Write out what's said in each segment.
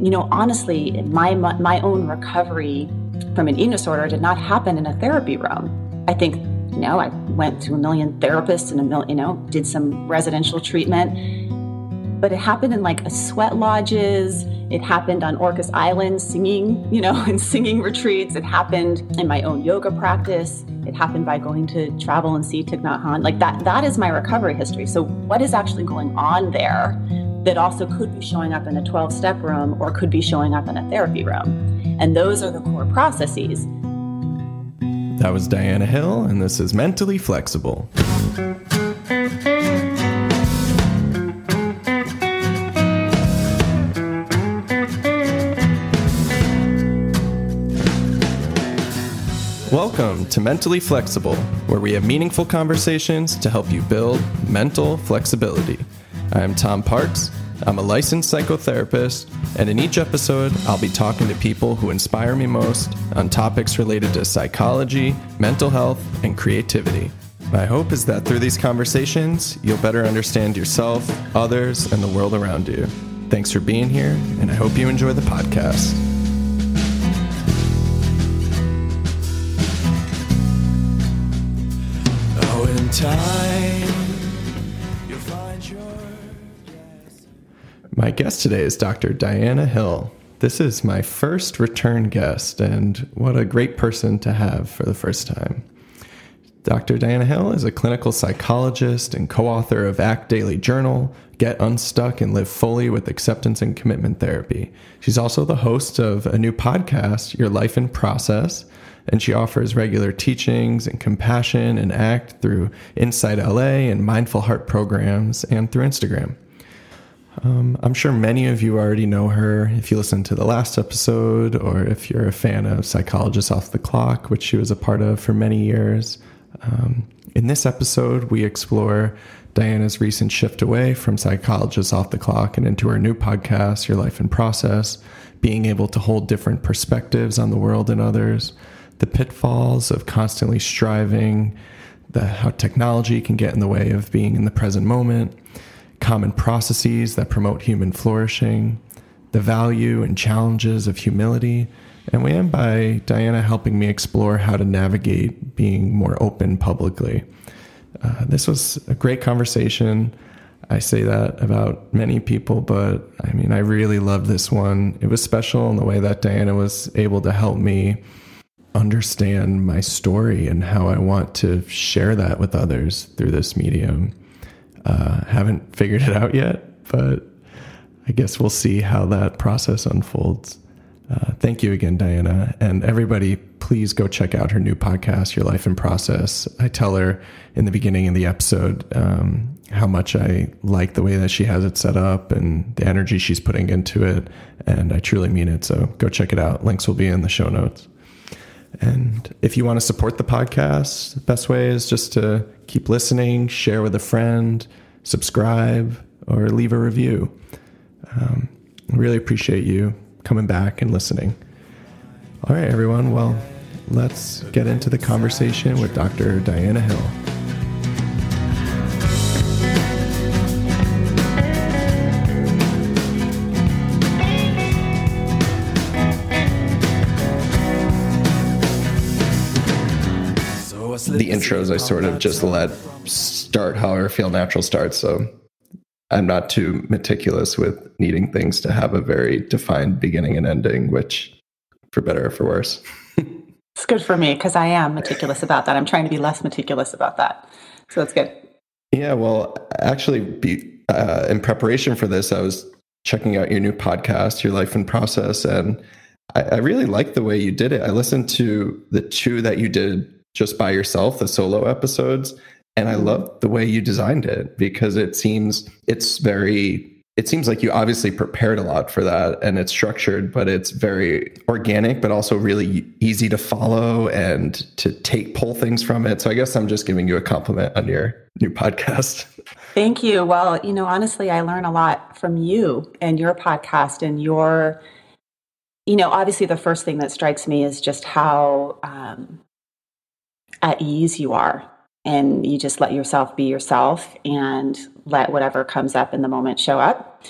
you know, honestly, my my own recovery from an eating disorder did not happen in a therapy room. I think, you know, I went to a million therapists and a million, you know, did some residential treatment, but it happened in like a sweat lodges. It happened on Orcas Island singing, you know, in singing retreats. It happened in my own yoga practice. It happened by going to travel and see Thich Nhat Hanh. Like that, that is my recovery history. So what is actually going on there that also could be showing up in a 12 step room or could be showing up in a therapy room? And those are the core processes. That was Diana Hill, and this is Mentally Flexible. Welcome to Mentally Flexible, where we have meaningful conversations to help you build mental flexibility. I am Tom Parks. I'm a licensed psychotherapist, and in each episode, I'll be talking to people who inspire me most on topics related to psychology, mental health, and creativity. My hope is that through these conversations, you'll better understand yourself, others, and the world around you. Thanks for being here, and I hope you enjoy the podcast. Oh, in time My guest today is Dr. Diana Hill. This is my first return guest, and what a great person to have for the first time. Dr. Diana Hill is a clinical psychologist and co author of ACT Daily Journal, Get Unstuck and Live Fully with Acceptance and Commitment Therapy. She's also the host of a new podcast, Your Life in Process, and she offers regular teachings and compassion and ACT through Insight LA and Mindful Heart programs and through Instagram. Um, I'm sure many of you already know her if you listened to the last episode or if you're a fan of Psychologists Off the Clock, which she was a part of for many years. Um, in this episode, we explore Diana's recent shift away from Psychologists Off the Clock and into her new podcast, Your Life in Process, being able to hold different perspectives on the world and others, the pitfalls of constantly striving, the, how technology can get in the way of being in the present moment, common processes that promote human flourishing, the value and challenges of humility. And we end by Diana helping me explore how to navigate being more open publicly. Uh, this was a great conversation. I say that about many people, but I mean, I really loved this one. It was special in the way that Diana was able to help me understand my story and how I want to share that with others through this medium. Uh, haven't figured it out yet, but I guess we'll see how that process unfolds. Uh, thank you again, Diana. And everybody, please go check out her new podcast, Your Life in Process. I tell her in the beginning of the episode um, how much I like the way that she has it set up and the energy she's putting into it. And I truly mean it. So go check it out. Links will be in the show notes. And if you want to support the podcast, the best way is just to keep listening, share with a friend, subscribe, or leave a review. Um, really appreciate you coming back and listening. All right, everyone. Well, let's get into the conversation with Dr. Diana Hill. The intros I sort of just let start however feel natural starts. So I'm not too meticulous with needing things to have a very defined beginning and ending, which for better or for worse. it's good for me because I am meticulous about that. I'm trying to be less meticulous about that. So that's good. Yeah, well, actually, be, uh, in preparation for this, I was checking out your new podcast, Your Life in Process, and I, I really like the way you did it. I listened to the two that you did just by yourself, the solo episodes. And I love the way you designed it because it seems it's very it seems like you obviously prepared a lot for that and it's structured, but it's very organic, but also really easy to follow and to take pull things from it. So I guess I'm just giving you a compliment on your new podcast. Thank you. Well, you know, honestly, I learn a lot from you and your podcast and your, you know, obviously the first thing that strikes me is just how um, at ease you are and you just let yourself be yourself and let whatever comes up in the moment show up.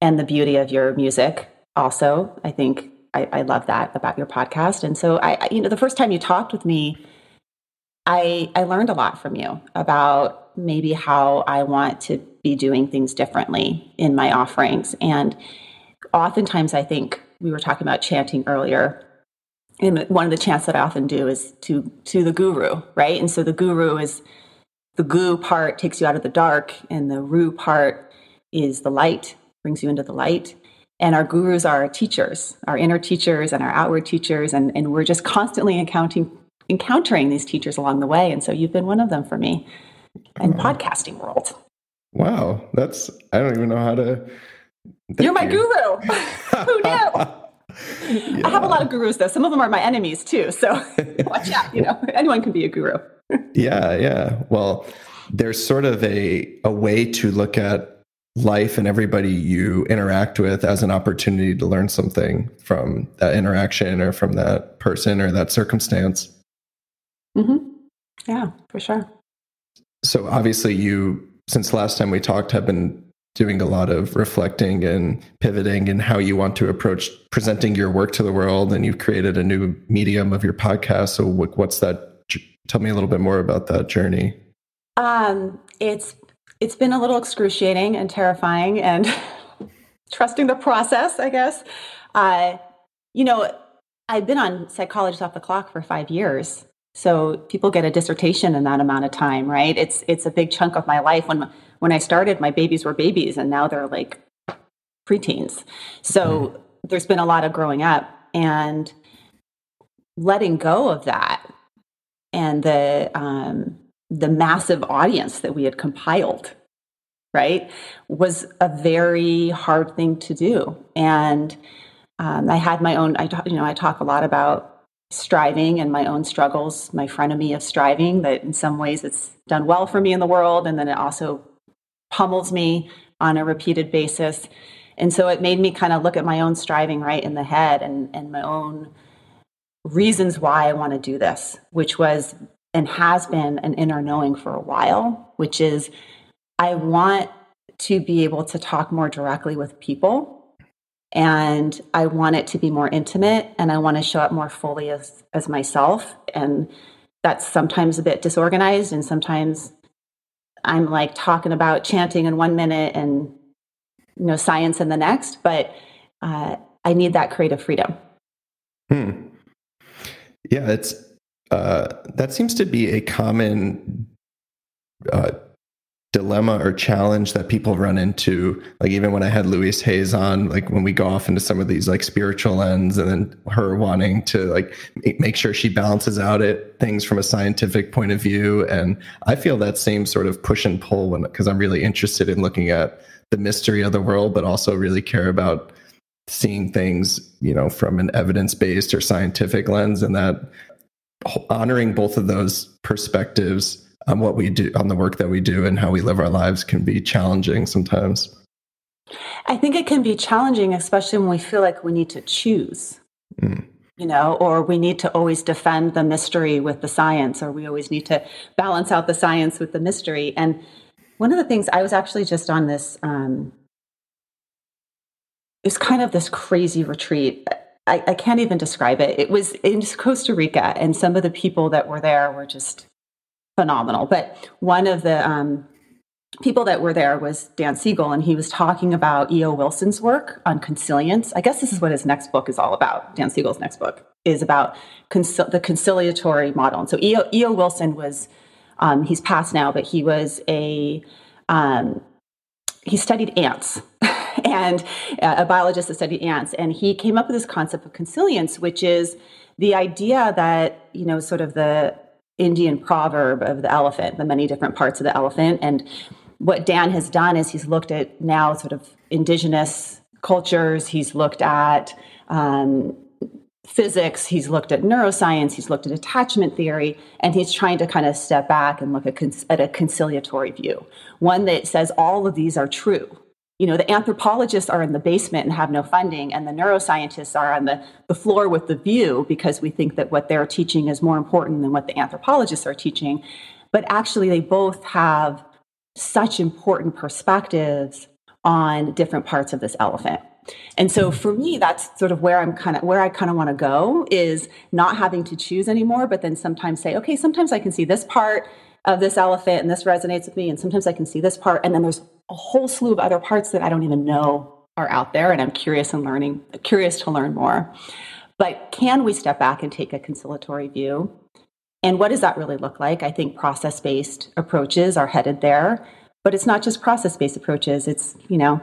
And the beauty of your music also. I think I, I love that about your podcast. And so I, you know, the first time you talked with me, I I learned a lot from you about maybe how I want to be doing things differently in my offerings. And oftentimes I think we were talking about chanting earlier. And one of the chants that I often do is to to the guru, right? And so the guru is the gu part takes you out of the dark, and the ru part is the light, brings you into the light. And our gurus are our teachers, our inner teachers and our outward teachers. And, and we're just constantly encountering, encountering these teachers along the way. And so you've been one of them for me in oh. podcasting world. Wow. That's, I don't even know how to. You're my you. guru. Who knew? Yeah. I have a lot of gurus though. Some of them are my enemies too. So watch out. You know, anyone can be a guru. yeah, yeah. Well, there's sort of a a way to look at life and everybody you interact with as an opportunity to learn something from that interaction or from that person or that circumstance. Mm-hmm. Yeah, for sure. So obviously, you since last time we talked have been doing a lot of reflecting and pivoting and how you want to approach presenting your work to the world and you've created a new medium of your podcast so what's that tell me a little bit more about that journey um, it's it's been a little excruciating and terrifying and trusting the process, I guess. Uh, you know, I've been on Psychologist Off the Clock for five years. So people get a dissertation in that amount of time, right? It's it's a big chunk of my life. When when I started, my babies were babies, and now they're like preteens. So mm-hmm. there's been a lot of growing up and letting go of that, and the um, the massive audience that we had compiled, right, was a very hard thing to do. And um, I had my own, I you know, I talk a lot about striving and my own struggles, my frenemy of striving. That in some ways it's done well for me in the world, and then it also pummels me on a repeated basis. And so it made me kind of look at my own striving right in the head and, and my own reasons why I want to do this, which was and has been an inner knowing for a while, which is I want to be able to talk more directly with people. And I want it to be more intimate and I want to show up more fully as, as myself. And that's sometimes a bit disorganized. And sometimes I'm like talking about chanting in one minute and you know science in the next. But uh, I need that creative freedom. Hmm. Yeah, it's uh, that seems to be a common uh, dilemma or challenge that people run into. Like even when I had Louise Hayes on, like when we go off into some of these like spiritual ends, and then her wanting to like make sure she balances out it things from a scientific point of view, and I feel that same sort of push and pull when because I'm really interested in looking at the mystery of the world, but also really care about seeing things you know from an evidence based or scientific lens and that honoring both of those perspectives on what we do on the work that we do and how we live our lives can be challenging sometimes i think it can be challenging especially when we feel like we need to choose mm. you know or we need to always defend the mystery with the science or we always need to balance out the science with the mystery and one of the things i was actually just on this um, it was kind of this crazy retreat I, I can't even describe it. It was in Costa Rica, and some of the people that were there were just phenomenal. But one of the um, people that were there was Dan Siegel, and he was talking about E.O. Wilson's work on consilience. I guess this is what his next book is all about. Dan Siegel's next book is about the conciliatory model. And so E.O. E.O. Wilson was, um, he's passed now, but he was a, um, he studied ants and a biologist that studied ants. And he came up with this concept of consilience, which is the idea that, you know, sort of the Indian proverb of the elephant, the many different parts of the elephant. And what Dan has done is he's looked at now sort of indigenous cultures, he's looked at um, physics, he's looked at neuroscience, he's looked at attachment theory, and he's trying to kind of step back and look at, at a conciliatory view, one that says all of these are true you know the anthropologists are in the basement and have no funding and the neuroscientists are on the, the floor with the view because we think that what they're teaching is more important than what the anthropologists are teaching. But actually they both have such important perspectives on different parts of this elephant. And so for me, that's sort of where I'm kind of where I kind of want to go is not having to choose anymore, but then sometimes say, okay, sometimes I can see this part of this elephant and this resonates with me, and sometimes I can see this part, and then there's a whole slew of other parts that I don't even know are out there, and I'm curious and learning, curious to learn more. But can we step back and take a conciliatory view? And what does that really look like? I think process based approaches are headed there, but it's not just process based approaches. It's, you know,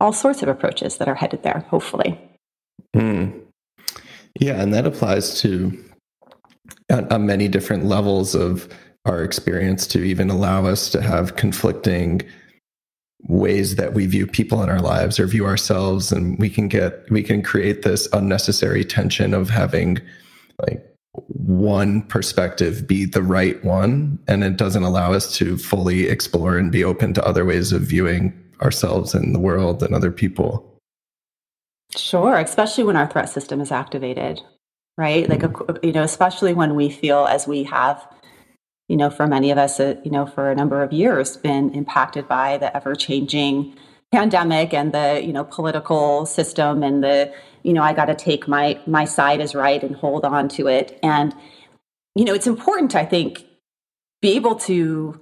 all sorts of approaches that are headed there, hopefully. Mm. Yeah, and that applies to on, on many different levels of our experience to even allow us to have conflicting ways that we view people in our lives or view ourselves and we can get we can create this unnecessary tension of having like one perspective be the right one and it doesn't allow us to fully explore and be open to other ways of viewing ourselves and the world and other people sure especially when our threat system is activated right like mm-hmm. you know especially when we feel as we have you know, for many of us, uh, you know, for a number of years, been impacted by the ever changing pandemic and the, you know, political system and the, you know, I got to take my my side as right and hold on to it. And, you know, it's important, I think, be able to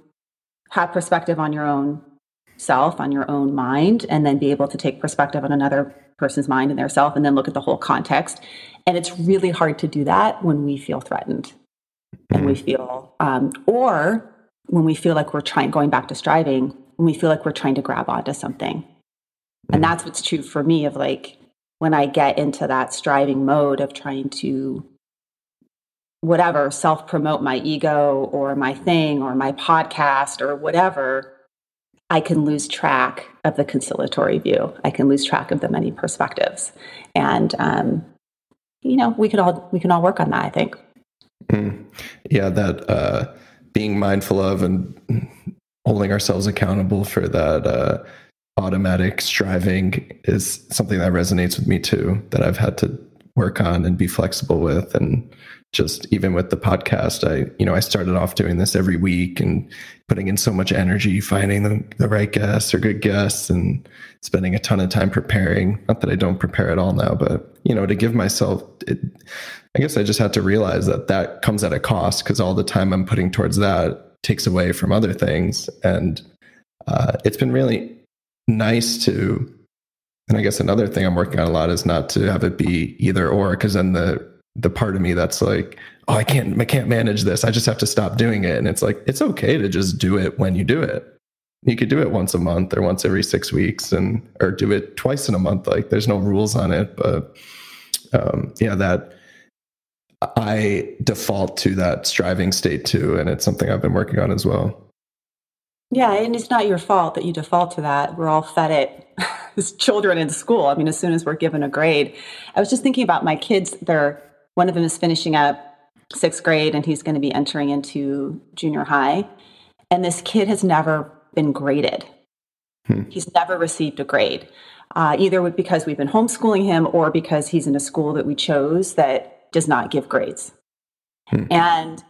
have perspective on your own self, on your own mind, and then be able to take perspective on another person's mind and their self, and then look at the whole context. And it's really hard to do that when we feel threatened and we mm-hmm. feel, um, or when we feel like we're trying, going back to striving, when we feel like we're trying to grab onto something. And mm-hmm. that's what's true for me of like when I get into that striving mode of trying to whatever self promote my ego or my thing or my podcast or whatever, I can lose track of the conciliatory view. I can lose track of the many perspectives. And, um, you know, we could all, we can all work on that, I think. Mm. Yeah, that uh, being mindful of and holding ourselves accountable for that uh, automatic striving is something that resonates with me too. That I've had to work on and be flexible with, and just even with the podcast, I you know I started off doing this every week and putting in so much energy finding the, the right guests or good guests and spending a ton of time preparing. Not that I don't prepare at all now, but you know to give myself it, I guess I just had to realize that that comes at a cost because all the time I'm putting towards that takes away from other things. And uh, it's been really nice to, and I guess another thing I'm working on a lot is not to have it be either or, because then the the part of me that's like, oh, I can't, I can't manage this. I just have to stop doing it. And it's like, it's okay to just do it when you do it. You could do it once a month or once every six weeks, and or do it twice in a month. Like, there's no rules on it, but um, yeah, that I default to that striving state too. And it's something I've been working on as well. Yeah, and it's not your fault that you default to that. We're all fed it as children in school. I mean, as soon as we're given a grade. I was just thinking about my kids. They're one of them is finishing up sixth grade and he's going to be entering into junior high. And this kid has never been graded. Hmm. He's never received a grade, uh, either because we've been homeschooling him or because he's in a school that we chose that does not give grades. Hmm. And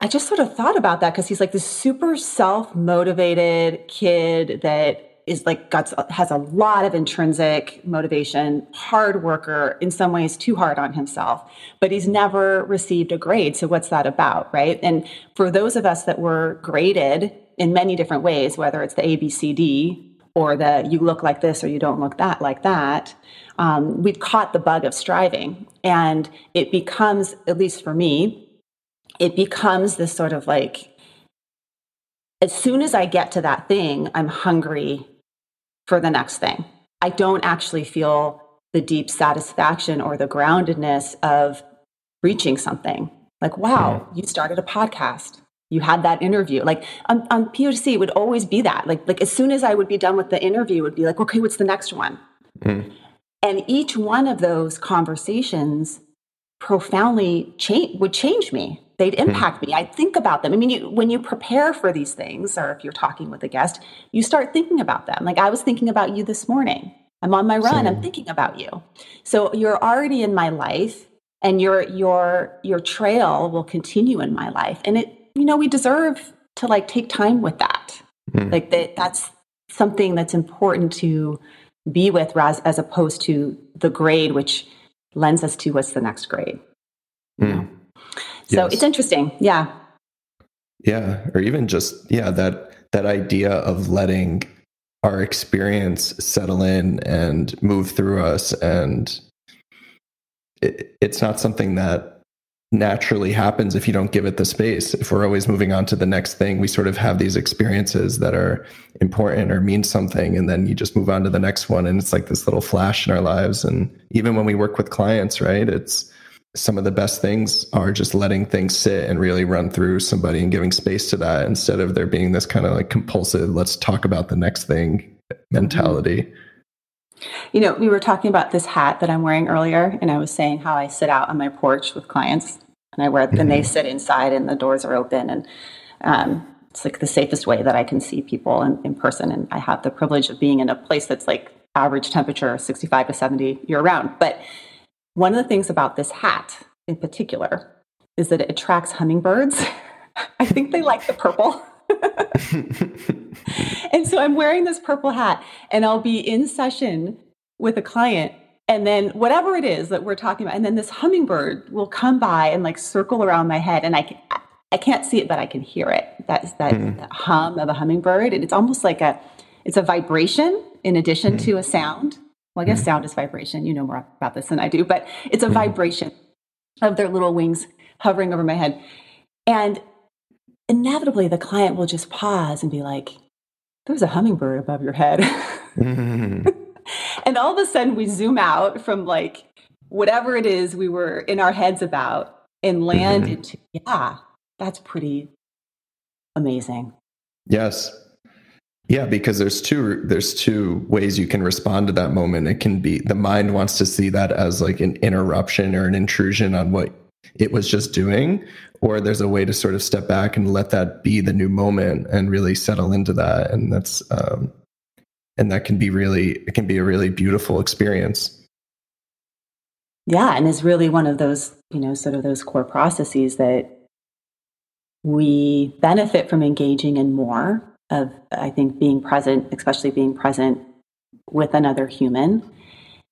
I just sort of thought about that because he's like this super self motivated kid that is like got has a lot of intrinsic motivation, hard worker, in some ways too hard on himself, but he's never received a grade. So what's that about, right? And for those of us that were graded in many different ways, whether it's the ABCD or the you look like this or you don't look that like that, um, we've caught the bug of striving. And it becomes, at least for me, it becomes this sort of like, as soon as I get to that thing, I'm hungry for the next thing. I don't actually feel the deep satisfaction or the groundedness of reaching something. Like, wow, you started a podcast. You had that interview. Like on, on POC, it would always be that. Like, like as soon as I would be done with the interview, it would be like, okay, what's the next one? Mm. And each one of those conversations profoundly change, would change me. They'd hmm. impact mm. me. I'd think about them. I mean, you, when you prepare for these things, or if you're talking with a guest, you start thinking about them. Like I was thinking about you this morning. I'm on my run. I'm thinking about you. So you're already in my life, and your your your trail will continue in my life. And it, you know, we deserve to like take time with that. Mm. Like that. That's something that's important to be with as, as opposed to the grade, which lends us to what's the next grade. Mm. So yes. it's interesting. Yeah. Yeah. Or even just, yeah, that, that idea of letting our experience settle in and move through us. And it, it's not something that naturally happens if you don't give it the space. If we're always moving on to the next thing, we sort of have these experiences that are important or mean something, and then you just move on to the next one. And it's like this little flash in our lives. And even when we work with clients, right, it's some of the best things are just letting things sit and really run through somebody and giving space to that instead of there being this kind of like compulsive, let's talk about the next thing mentality. Mm-hmm. You know, we were talking about this hat that I'm wearing earlier, and I was saying how I sit out on my porch with clients, and I wear, mm-hmm. and they sit inside, and the doors are open, and um, it's like the safest way that I can see people in, in person. And I have the privilege of being in a place that's like average temperature, 65 to 70 year round. But one of the things about this hat in particular is that it attracts hummingbirds. I think they like the purple. and so I'm wearing this purple hat and I'll be in session with a client and then whatever it is that we're talking about and then this hummingbird will come by and like circle around my head and I can, I can't see it but I can hear it. That's that, mm. that hum of a hummingbird and it's almost like a it's a vibration in addition mm. to a sound. Well, I guess mm. sound is vibration. You know more about this than I do, but it's a vibration of their little wings hovering over my head. And inevitably the client will just pause and be like, there's a hummingbird above your head. and all of a sudden we zoom out from like whatever it is we were in our heads about and land mm-hmm. into, yeah, that's pretty amazing. Yes. Yeah, because there's two there's two ways you can respond to that moment. It can be the mind wants to see that as like an interruption or an intrusion on what it was just doing or there's a way to sort of step back and let that be the new moment and really settle into that and that's um, and that can be really it can be a really beautiful experience. Yeah and is really one of those you know sort of those core processes that we benefit from engaging in more of i think being present especially being present with another human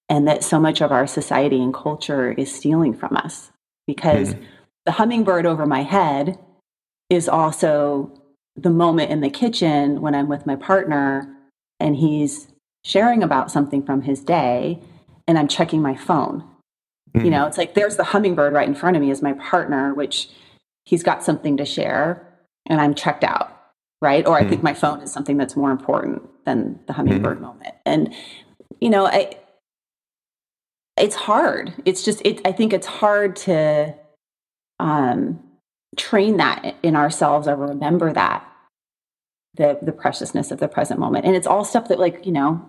and that so much of our society and culture is stealing from us. Because mm-hmm. the hummingbird over my head is also the moment in the kitchen when I'm with my partner and he's sharing about something from his day and I'm checking my phone. Mm-hmm. You know, it's like there's the hummingbird right in front of me as my partner, which he's got something to share and I'm checked out, right? Or I think my phone is something that's more important than the hummingbird mm-hmm. moment. And, you know, I, it's hard. It's just, it, I think it's hard to um, train that in ourselves or remember that the the preciousness of the present moment. And it's all stuff that like you know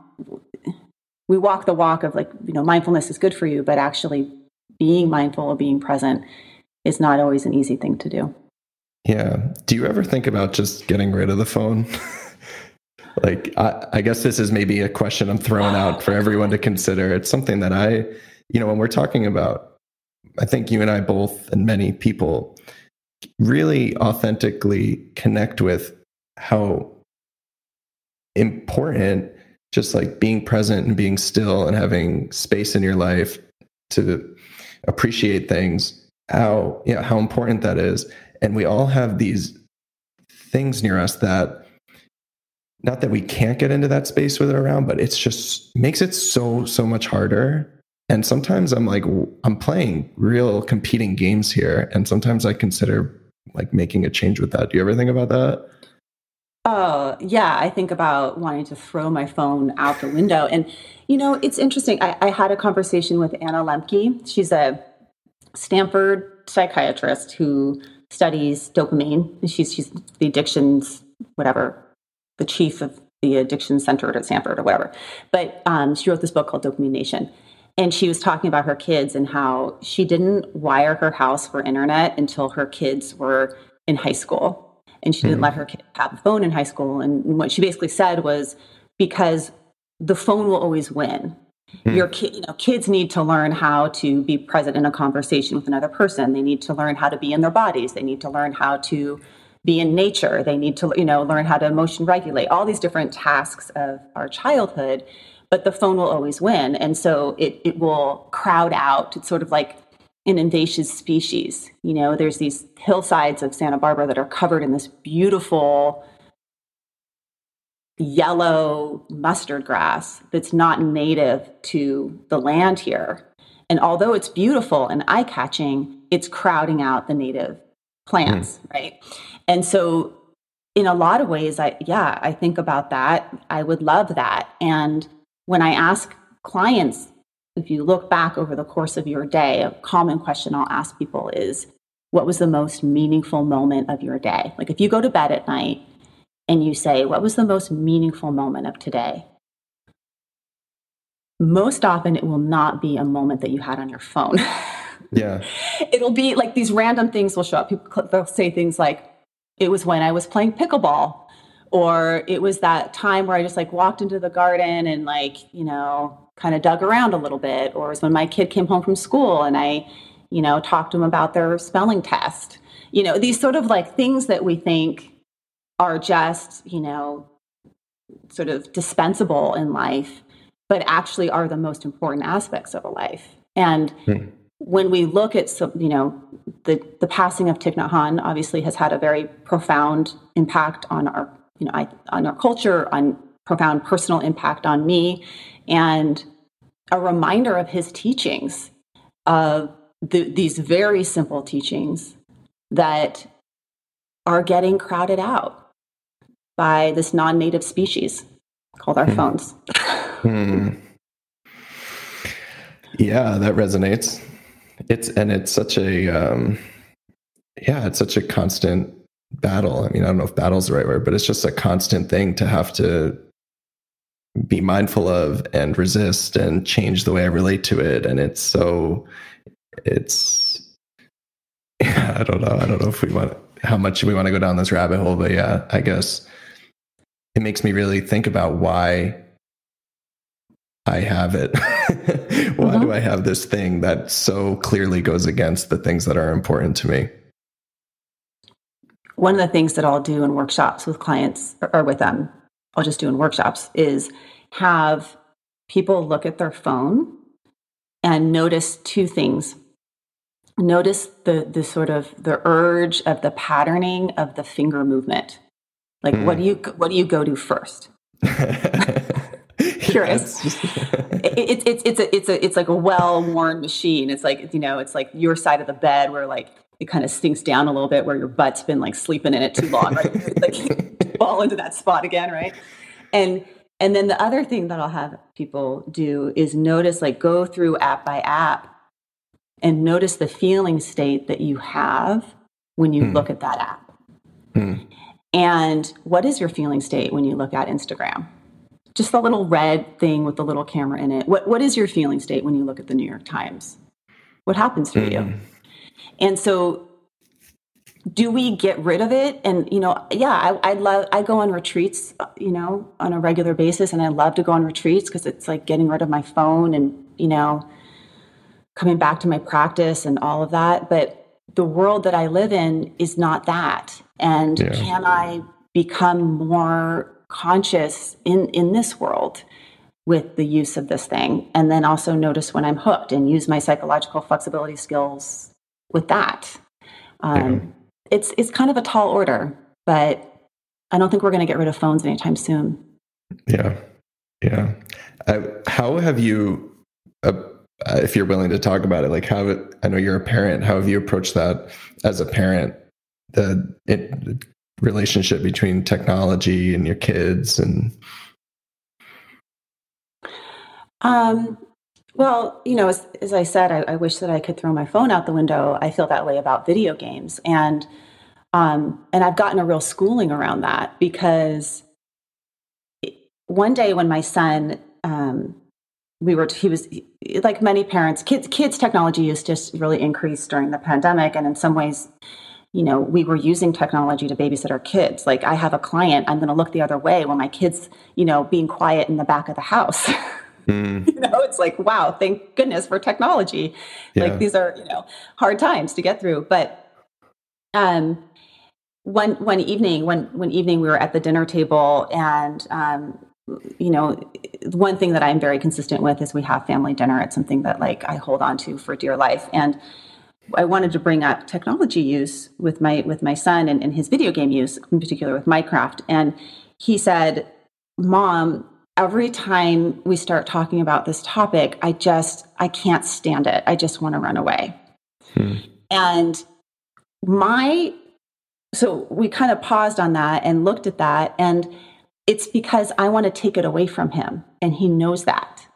we walk the walk of like you know mindfulness is good for you but actually being mindful of being present is not always an easy thing to do. Yeah. Do you ever think about just getting rid of the phone? Like I, I guess this is maybe a question i'm throwing out for everyone to consider. It's something that i you know when we're talking about I think you and I both, and many people, really authentically connect with how important just like being present and being still and having space in your life to appreciate things how yeah how important that is and we all have these things near us that not that we can't get into that space with it around but it's just makes it so so much harder and sometimes I'm like, I'm playing real competing games here. And sometimes I consider like making a change with that. Do you ever think about that? Oh, yeah. I think about wanting to throw my phone out the window. And, you know, it's interesting. I, I had a conversation with Anna Lembke. She's a Stanford psychiatrist who studies dopamine. She's, she's the addictions, whatever, the chief of the addiction center at Stanford or whatever. But um, she wrote this book called Dopamine Nation and she was talking about her kids and how she didn't wire her house for internet until her kids were in high school and she didn't mm-hmm. let her kid have a phone in high school and what she basically said was because the phone will always win mm-hmm. your kid you know kids need to learn how to be present in a conversation with another person they need to learn how to be in their bodies they need to learn how to be in nature they need to you know learn how to emotion regulate all these different tasks of our childhood but the phone will always win. And so it, it will crowd out. It's sort of like an invasive species. You know, there's these hillsides of Santa Barbara that are covered in this beautiful yellow mustard grass that's not native to the land here. And although it's beautiful and eye catching, it's crowding out the native plants, mm. right? And so in a lot of ways, I yeah, I think about that. I would love that. And when I ask clients, if you look back over the course of your day, a common question I'll ask people is, what was the most meaningful moment of your day? Like if you go to bed at night and you say, what was the most meaningful moment of today? Most often, it will not be a moment that you had on your phone. Yeah. It'll be like these random things will show up. People, they'll say things like, it was when I was playing pickleball or it was that time where I just like walked into the garden and like, you know, kind of dug around a little bit, or was when my kid came home from school and I, you know, talked to them about their spelling test. You know, these sort of like things that we think are just, you know, sort of dispensable in life, but actually are the most important aspects of a life. And hmm. when we look at, some, you know, the, the passing of Thich Nhat Hanh obviously has had a very profound impact on our, you know, I, on our culture, on profound personal impact on me, and a reminder of his teachings, of the, these very simple teachings that are getting crowded out by this non-native species called our hmm. phones. hmm. Yeah, that resonates. It's and it's such a um, yeah, it's such a constant battle. I mean, I don't know if battle's the right word, but it's just a constant thing to have to be mindful of and resist and change the way I relate to it. And it's so it's yeah, I don't know. I don't know if we want how much we want to go down this rabbit hole, but yeah, I guess it makes me really think about why I have it. why mm-hmm. do I have this thing that so clearly goes against the things that are important to me? One of the things that I'll do in workshops with clients or with them, I'll just do in workshops is have people look at their phone and notice two things. Notice the the sort of the urge of the patterning of the finger movement. Like mm. what do you what do you go to first? curious. it's it's it's a it's a it's like a well worn machine. It's like you know, it's like your side of the bed where like it kind of sinks down a little bit where your butt's been like sleeping in it too long, right? like fall into that spot again, right? And and then the other thing that I'll have people do is notice like go through app by app and notice the feeling state that you have when you hmm. look at that app. Hmm. And what is your feeling state when you look at Instagram? just the little red thing with the little camera in it. What what is your feeling state when you look at the New York Times? What happens for mm. you? And so do we get rid of it? And you know, yeah, I, I love. I go on retreats, you know, on a regular basis, and I love to go on retreats because it's like getting rid of my phone and you know, coming back to my practice and all of that. But the world that I live in is not that. And yeah. can I become more conscious in in this world with the use of this thing and then also notice when i'm hooked and use my psychological flexibility skills with that. Um, yeah. it's it's kind of a tall order but i don't think we're going to get rid of phones anytime soon. Yeah. Yeah. Uh, how have you uh, if you're willing to talk about it like how i know you're a parent how have you approached that as a parent? The it, relationship between technology and your kids and um well you know as, as i said I, I, wish that i could throw my phone out the window i feel that way about video games and um and i've gotten a real schooling around that because one day when my son um we were he was like many parents kids kids technology use just really increased during the pandemic and in some ways you know, we were using technology to babysit our kids. Like I have a client, I'm going to look the other way when my kids, you know, being quiet in the back of the house. Mm. you know, it's like, wow, thank goodness for technology. Yeah. Like these are, you know, hard times to get through. But um one one evening, one one evening we were at the dinner table and um you know, one thing that I'm very consistent with is we have family dinner. It's something that like I hold on to for dear life. And I wanted to bring up technology use with my with my son and, and his video game use, in particular with Minecraft. And he said, Mom, every time we start talking about this topic, I just I can't stand it. I just want to run away. Hmm. And my so we kind of paused on that and looked at that and it's because I want to take it away from him and he knows that.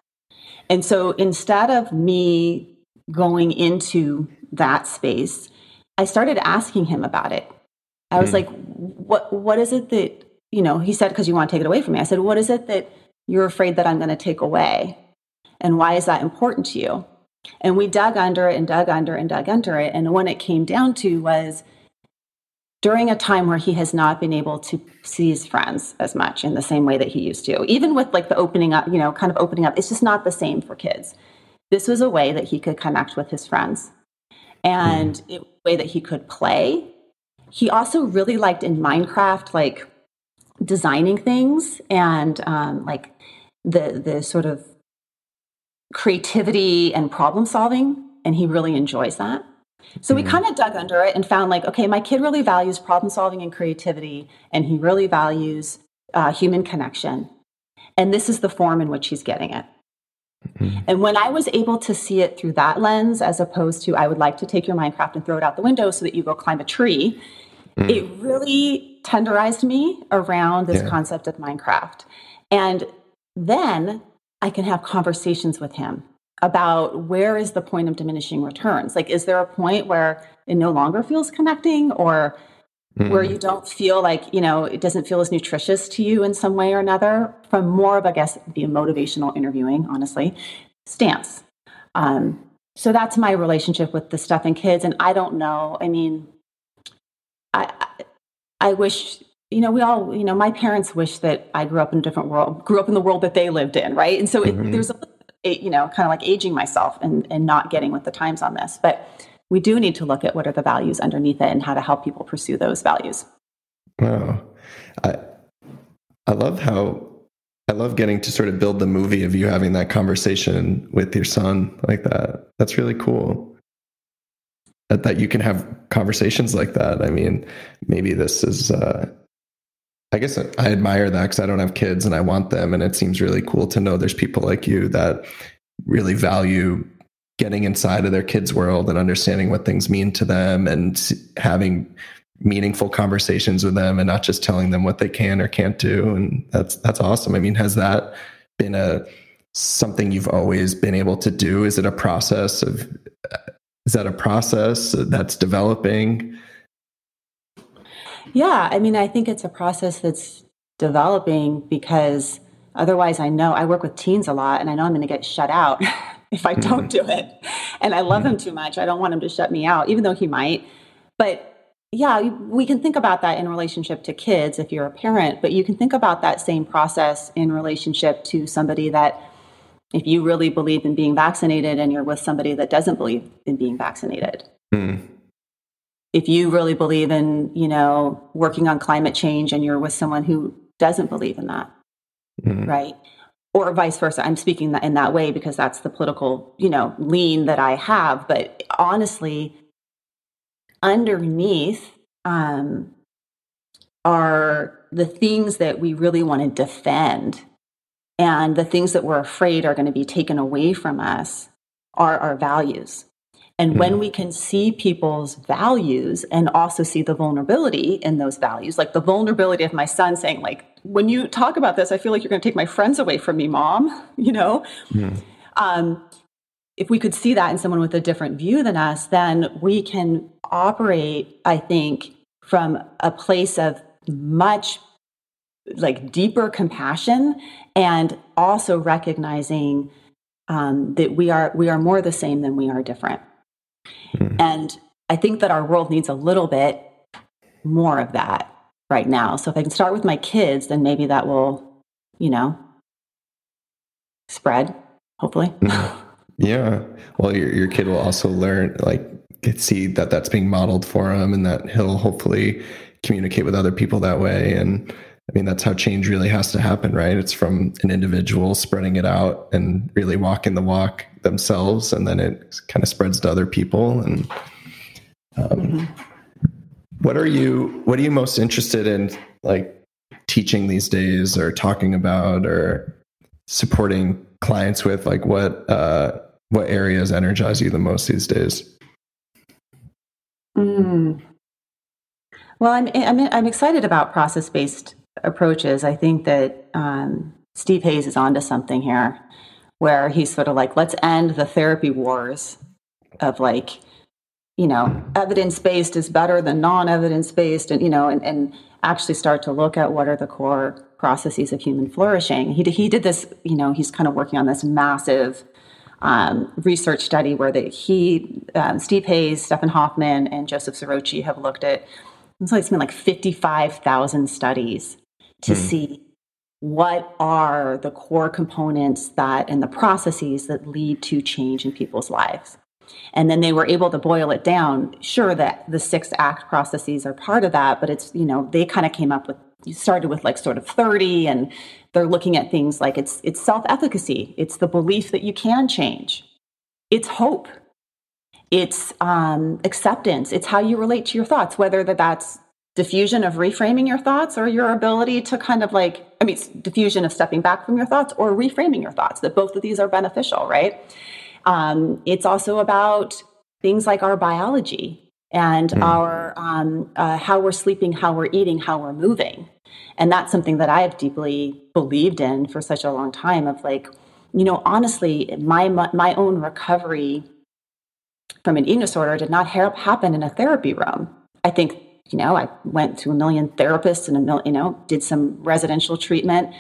And so instead of me going into that space, I started asking him about it. I was hmm. like, what what is it that, you know, he said because you want to take it away from me. I said, what is it that you're afraid that I'm going to take away? And why is that important to you? And we dug under it and dug under and dug under it. And when it came down to was during a time where he has not been able to see his friends as much in the same way that he used to, even with like the opening up, you know, kind of opening up, it's just not the same for kids. This was a way that he could connect with his friends and mm. a way that he could play. He also really liked in Minecraft, like designing things and um, like the the sort of creativity and problem solving, and he really enjoys that. So we mm-hmm. kind of dug under it and found like, okay, my kid really values problem solving and creativity, and he really values uh, human connection. And this is the form in which he's getting it. Mm-hmm. And when I was able to see it through that lens, as opposed to I would like to take your Minecraft and throw it out the window so that you go climb a tree, mm. it really tenderized me around this yeah. concept of Minecraft. And then I can have conversations with him about where is the point of diminishing returns? Like, is there a point where it no longer feels connecting or mm. where you don't feel like, you know, it doesn't feel as nutritious to you in some way or another from more of, I guess, the motivational interviewing, honestly, stance. Um, so that's my relationship with the stuff and kids. And I don't know. I mean, I wish you know, we all, you know, my parents wish that I grew up in a different world, grew up in the world that they lived in, right? And so it, mm-hmm. there's a you know, kind of like aging myself and, and not getting with the times on this. But we do need to look at what are the values underneath it and how to help people pursue those values. Wow. I, I love how I love getting to sort of build the movie of you having that conversation with your son like that. That's really cool. That, that you can have conversations like that. I mean, maybe this is uh, I guess I admire that because I don't have kids and I want them. And it seems really cool to know there's people like you that really value getting inside of their kids' world and understanding what things mean to them and having meaningful conversations with them and not just telling them what they can or can't do. And that's that's awesome. I mean, has that been a something you've always been able to do? Is it a process of is that a process that's developing? Yeah, I mean, I think it's a process that's developing because otherwise, I know I work with teens a lot and I know I'm going to get shut out if I don't mm-hmm. do it. And I love him too much. I don't want him to shut me out, even though he might. But yeah, we can think about that in relationship to kids if you're a parent, but you can think about that same process in relationship to somebody that, if you really believe in being vaccinated and you're with somebody that doesn't believe in being vaccinated. Mm if you really believe in, you know, working on climate change and you're with someone who doesn't believe in that, mm-hmm. right? Or vice versa. I'm speaking that in that way because that's the political, you know, lean that I have. But honestly, underneath um, are the things that we really want to defend and the things that we're afraid are going to be taken away from us are our values. And when we can see people's values and also see the vulnerability in those values, like the vulnerability of my son saying, like, when you talk about this, I feel like you're going to take my friends away from me, mom, you know? Um, if we could see that in someone with a different view than us, then we can operate, I think, from a place of much like deeper compassion and also recognizing um, that we are we are more the same than we are different. Mm. And I think that our world needs a little bit more of that right now. So if I can start with my kids, then maybe that will, you know, spread, hopefully. Yeah. Well, your, your kid will also learn, like, get, see that that's being modeled for him and that he'll hopefully communicate with other people that way. And I mean, that's how change really has to happen, right? It's from an individual spreading it out and really walking the walk themselves, and then it kind of spreads to other people. And um, mm-hmm. what are you what are you most interested in, like teaching these days, or talking about, or supporting clients with? Like, what uh, what areas energize you the most these days? Mm. Well, I'm, I'm I'm excited about process based approaches, I think that um, Steve Hayes is onto something here, where he's sort of like, let's end the therapy wars of like, you know, evidence based is better than non evidence based, and you know, and, and actually start to look at what are the core processes of human flourishing. He he did this, you know, he's kind of working on this massive um, research study where that he, um, Steve Hayes, Stefan Hofmann, and Joseph Ciarrochi have looked at. It's like it's been like fifty-five thousand studies to mm. see what are the core components that and the processes that lead to change in people's lives. And then they were able to boil it down. Sure, that the six act processes are part of that, but it's, you know, they kind of came up with, you started with like sort of 30 and they're looking at things like it's, it's self efficacy. It's the belief that you can change. It's hope. It's um, acceptance. It's how you relate to your thoughts, whether that that's defusion of reframing your thoughts or your ability to kind of like i mean defusion of stepping back from your thoughts or reframing your thoughts that both of these are beneficial right? Um, it's also about things like our biology and mm. our um, uh, how we're sleeping how we're eating how we're moving. And that's something that i have deeply believed in for such a long time of like you know honestly my my own recovery from an eating disorder did not ha- happen in a therapy room. I think you know, I went to a million therapists and a million, you know, did some residential treatment.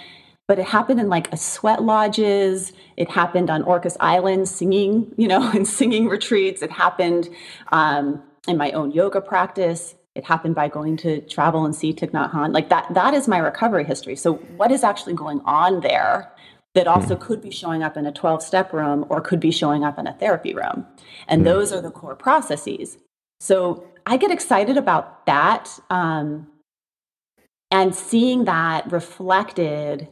But it happened in like a sweat lodges. It happened on Orcas Island singing, you know, and singing retreats. It happened um, in my own yoga practice. It happened by going to travel and see Thich Nhat Hanh. Like that, that is my recovery history. So what is actually going on there that also mm. could be showing up in a 12 step room or could be showing up in a therapy room? And mm. those are the core processes. So I get excited about that um, and seeing that reflected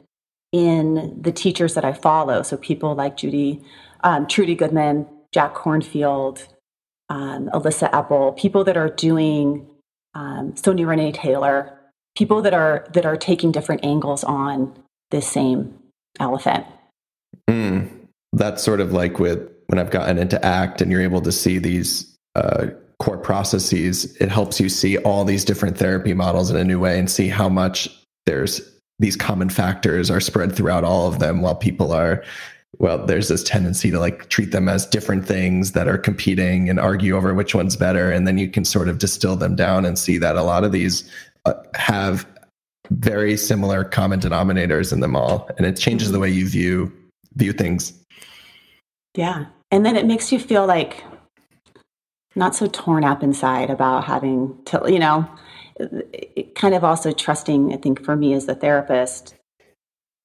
in the teachers that I follow. So people like Judy, um, Trudy Goodman, Jack Kornfield, um, Elissa Epel, people that are doing um, Renee Taylor, people that are that are taking different angles on this same elephant. Mm, that's sort of like with when I've gotten into ACT, and you're able to see these uh, core processes, it helps you see all these different therapy models in a new way and see how much there's these common factors are spread throughout all of them while people are well there's this tendency to like treat them as different things that are competing and argue over which one's better. And then you can sort of distill them down and see that a lot of these uh, have very similar common denominators in them all. And it changes the way you view view things. Yeah. And then it makes you feel like not so torn up inside about having to, you know, kind of also trusting, I think for me as the therapist,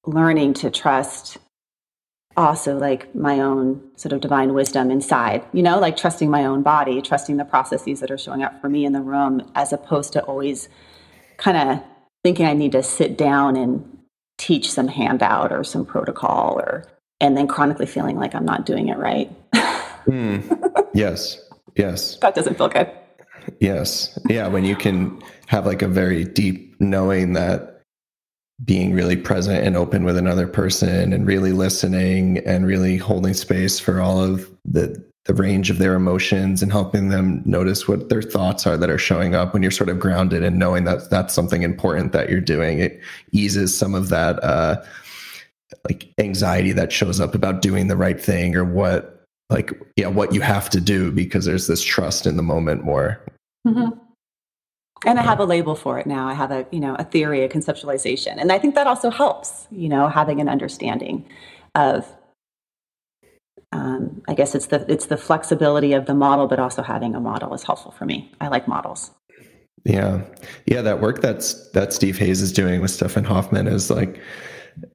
learning to trust also like my own sort of divine wisdom inside, you know, like trusting my own body, trusting the processes that are showing up for me in the room, as opposed to always kind of thinking I need to sit down and teach some handout or some protocol or, and then chronically feeling like I'm not doing it right. mm, yes. Yes. That doesn't feel good. Yes. Yeah. When you can have like a very deep knowing that being really present and open with another person and really listening and really holding space for all of the the range of their emotions and helping them notice what their thoughts are that are showing up when you're sort of grounded and knowing that that's something important that you're doing it eases some of that uh like anxiety that shows up about doing the right thing or what like yeah what you have to do because there's this trust in the moment more. Mm-hmm. and i have a label for it now. I have a you know a theory a conceptualization. And i think that also helps you know having an understanding of um, i guess it's the it's the flexibility of the model but also having a model is helpful for me. I like models. Yeah. Yeah that work that's that steve hayes is doing with stefan hofmann is like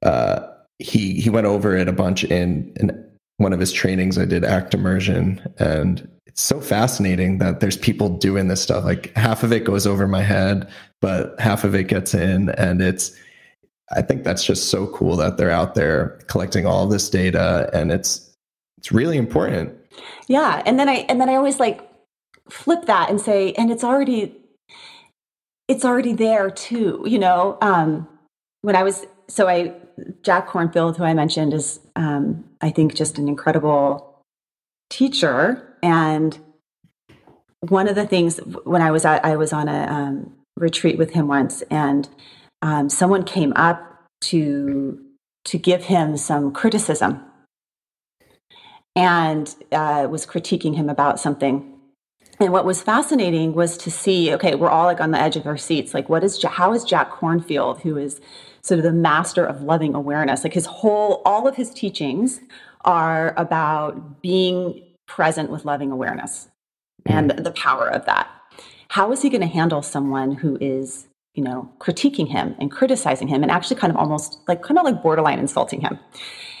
uh he he went over it a bunch in in one of his trainings, I did act immersion, and it's so fascinating that there's people doing this stuff. Like half of it goes over my head, but half of it gets in, and it's I think that's just so cool that they're out there collecting all this data and it's it's really important. Yeah. And then I and then I always like flip that and say, and it's already it's already there too, you know. Um when I was so I Jack Kornfield, who I mentioned, is um, I think just an incredible teacher. And one of the things when I was at, I was on a um, retreat with him once, and um, someone came up to to give him some criticism and uh, was critiquing him about something. And what was fascinating was to see, okay, we're all like on the edge of our seats. Like, what is, how is Jack Kornfield, who is sort of the master of loving awareness, like his whole, all of his teachings are about being present with loving awareness and mm-hmm. the power of that. How is he going to handle someone who is, you know, critiquing him and criticizing him and actually kind of almost like kind of like borderline insulting him?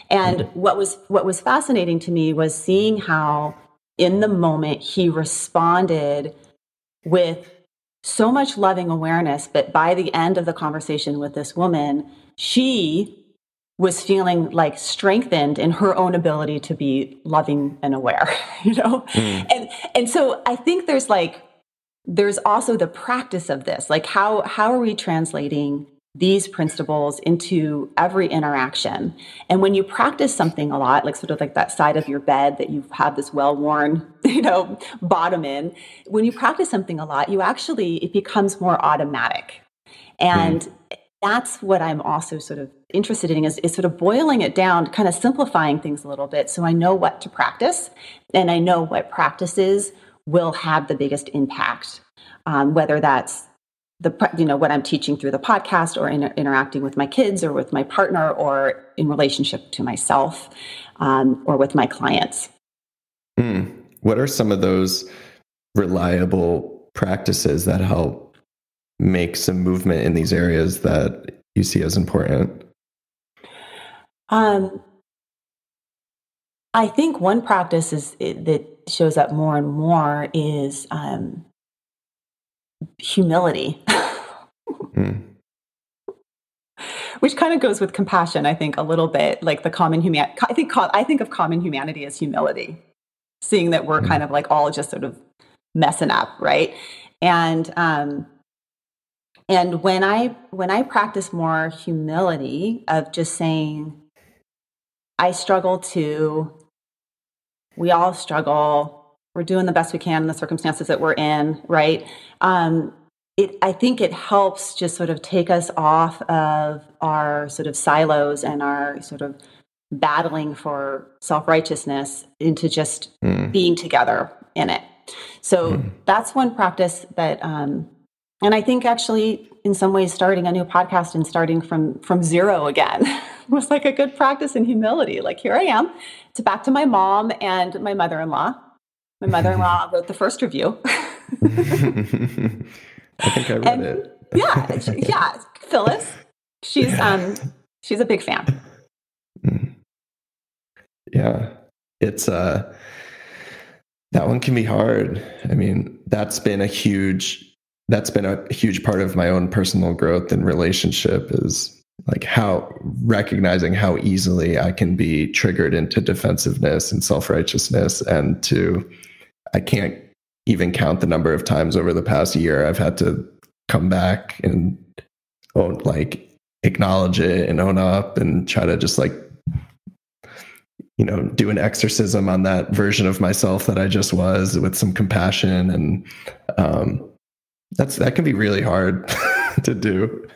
And mm-hmm. what was what was fascinating to me was seeing how in the moment he responded with so much loving awareness but by the end of the conversation with this woman she was feeling like strengthened in her own ability to be loving and aware you know mm. and and so i think there's like there's also the practice of this like how how are we translating these principles into every interaction. And when you practice something a lot, like sort of like that side of your bed that you have this well-worn, you know, bottom in, when you practice something a lot, you actually it becomes more automatic. And mm. that's what I'm also sort of interested in is, is sort of boiling it down, kind of simplifying things a little bit so I know what to practice and I know what practices will have the biggest impact. Um, whether that's the you know what i'm teaching through the podcast or in, interacting with my kids or with my partner or in relationship to myself um, or with my clients mm. what are some of those reliable practices that help make some movement in these areas that you see as important um, i think one practice is that shows up more and more is um, humility. mm. Which kind of goes with compassion, I think, a little bit. Like the common human, I think I think of common humanity as humility, seeing that we're mm. kind of like all just sort of messing up, right? And um, and when I when I practice more humility of just saying, I struggle too. We all struggle we're doing the best we can in the circumstances that we're in, right? Um, it, I think it helps just sort of take us off of our sort of silos and our sort of battling for self righteousness into just mm. being together in it. So mm. that's one practice that, um, and I think actually in some ways starting a new podcast and starting from from zero again was like a good practice in humility. Like here I am, it's back to my mom and my mother in law my mother-in-law wrote the first review. I think I read and, it. yeah, yeah, Phyllis. She's um she's a big fan. Mm. Yeah. It's uh that one can be hard. I mean, that's been a huge that's been a huge part of my own personal growth and relationship is like how recognizing how easily I can be triggered into defensiveness and self-righteousness and to I can't even count the number of times over the past year I've had to come back and own, like acknowledge it and own up and try to just like you know do an exorcism on that version of myself that I just was with some compassion and um that's that can be really hard to do.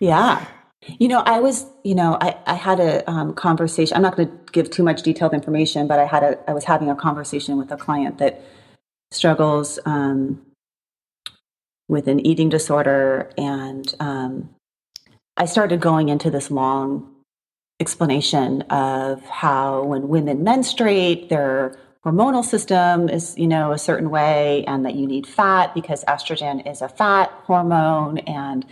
yeah. You know, I was, you know, I, I had a um, conversation. I'm not going to give too much detailed information, but I had a, I was having a conversation with a client that struggles um, with an eating disorder, and um, I started going into this long explanation of how when women menstruate, their hormonal system is, you know, a certain way, and that you need fat because estrogen is a fat hormone, and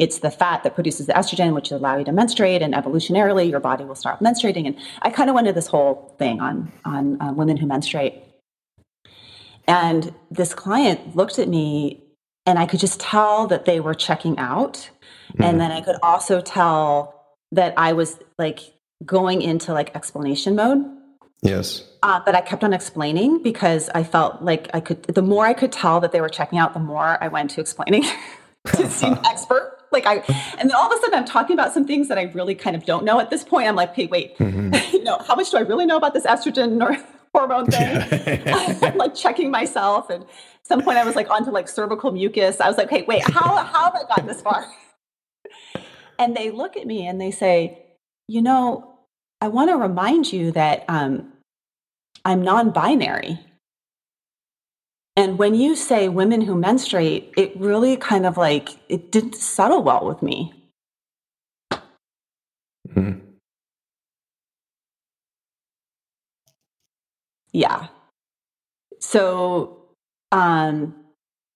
it's the fat that produces the estrogen, which will allow you to menstruate, and evolutionarily, your body will start menstruating. And I kind of went into this whole thing on on um, women who menstruate. And this client looked at me, and I could just tell that they were checking out. Mm-hmm. And then I could also tell that I was like going into like explanation mode. Yes. Uh, but I kept on explaining because I felt like I could, the more I could tell that they were checking out, the more I went to explaining to seem expert. Like I, and then all of a sudden I'm talking about some things that I really kind of don't know at this point. I'm like, hey, wait, mm-hmm. you know, how much do I really know about this estrogen or hormone thing? I'm like checking myself. And some point I was like onto like cervical mucus. I was like, hey, wait, how, how have I gotten this far? and they look at me and they say, you know, I want to remind you that um, I'm non binary. And when you say women who menstruate, it really kind of like, it didn't settle well with me. Mm-hmm. Yeah. So um,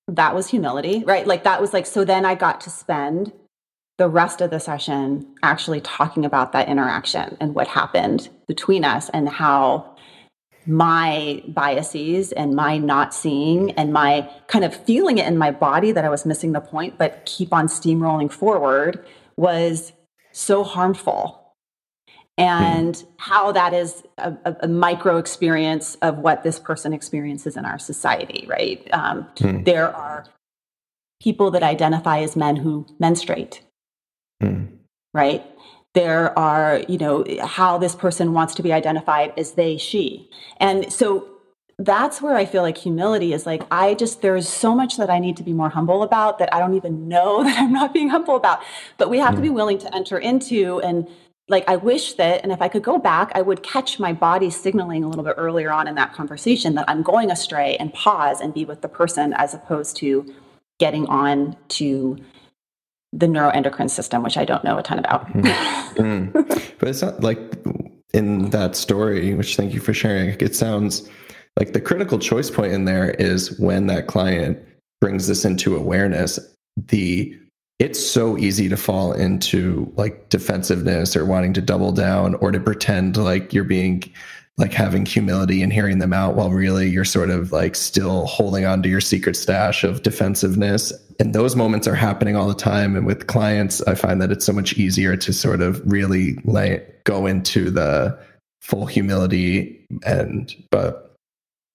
that was humility, right? Like that was like, so then I got to spend the rest of the session actually talking about that interaction and what happened between us and how my biases and my not seeing and my kind of feeling it in my body that I was missing the point, but keep on steamrolling forward was so harmful. And mm. how that is a, a, micro experience of what this person experiences in our society, right? Um, mm. There are people that identify as men who menstruate, mm. right? There are you know how this person wants to be identified as they she and so that's where i feel like humility is like i just there's so much that i need to be more humble about that i don't even know that i'm not being humble about but we have mm. to be willing to enter into and like i wish that and if i could go back i would catch my body signaling a little bit earlier on in that conversation that i'm going astray and pause and be with the person as opposed to getting on to the neuroendocrine system, which I don't know a ton about. mm. But it's not like in that story, which thank you for sharing. It sounds like the critical choice point in there is when that client brings this into awareness, the it's so easy to fall into like defensiveness or wanting to double down or to pretend like you're being like having humility and hearing them out while really you're sort of like still holding on to your secret stash of defensiveness. And those moments are happening all the time. And with clients, I find that it's so much easier to sort of really like go into the full humility. And, but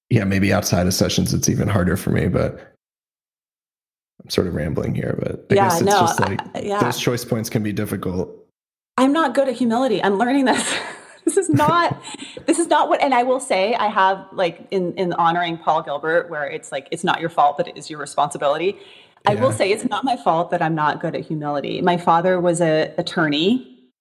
yeah, maybe outside of sessions, it's even harder for me, but I'm sort of rambling here, but I yeah, guess it's no, just like I, yeah. those choice points can be difficult. I'm not good at humility. I'm learning this. this is not this is not what and i will say i have like in in honoring paul gilbert where it's like it's not your fault but it is your responsibility. Yeah. i will say it's not my fault that i'm not good at humility. My father was a attorney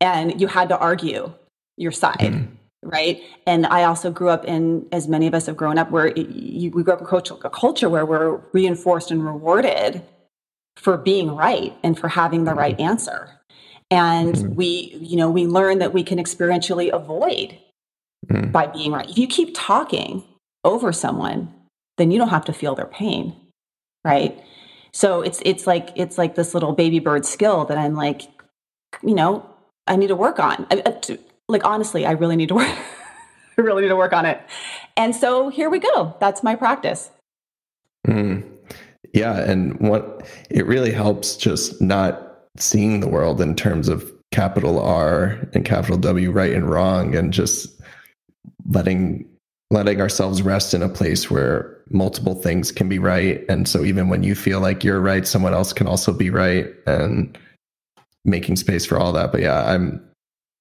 and you had to argue your side mm. right? And i also grew up in as many of us have grown up where it, you, we grew up in a culture where we're reinforced and rewarded for being right and for having the right answer and mm-hmm. we you know we learn that we can experientially avoid mm. by being right if you keep talking over someone then you don't have to feel their pain right so it's it's like it's like this little baby bird skill that i'm like you know i need to work on I, to, like honestly i really need to work i really need to work on it and so here we go that's my practice mm. yeah and what it really helps just not seeing the world in terms of capital R and capital W, right and wrong, and just letting letting ourselves rest in a place where multiple things can be right. And so even when you feel like you're right, someone else can also be right and making space for all that. But yeah, I'm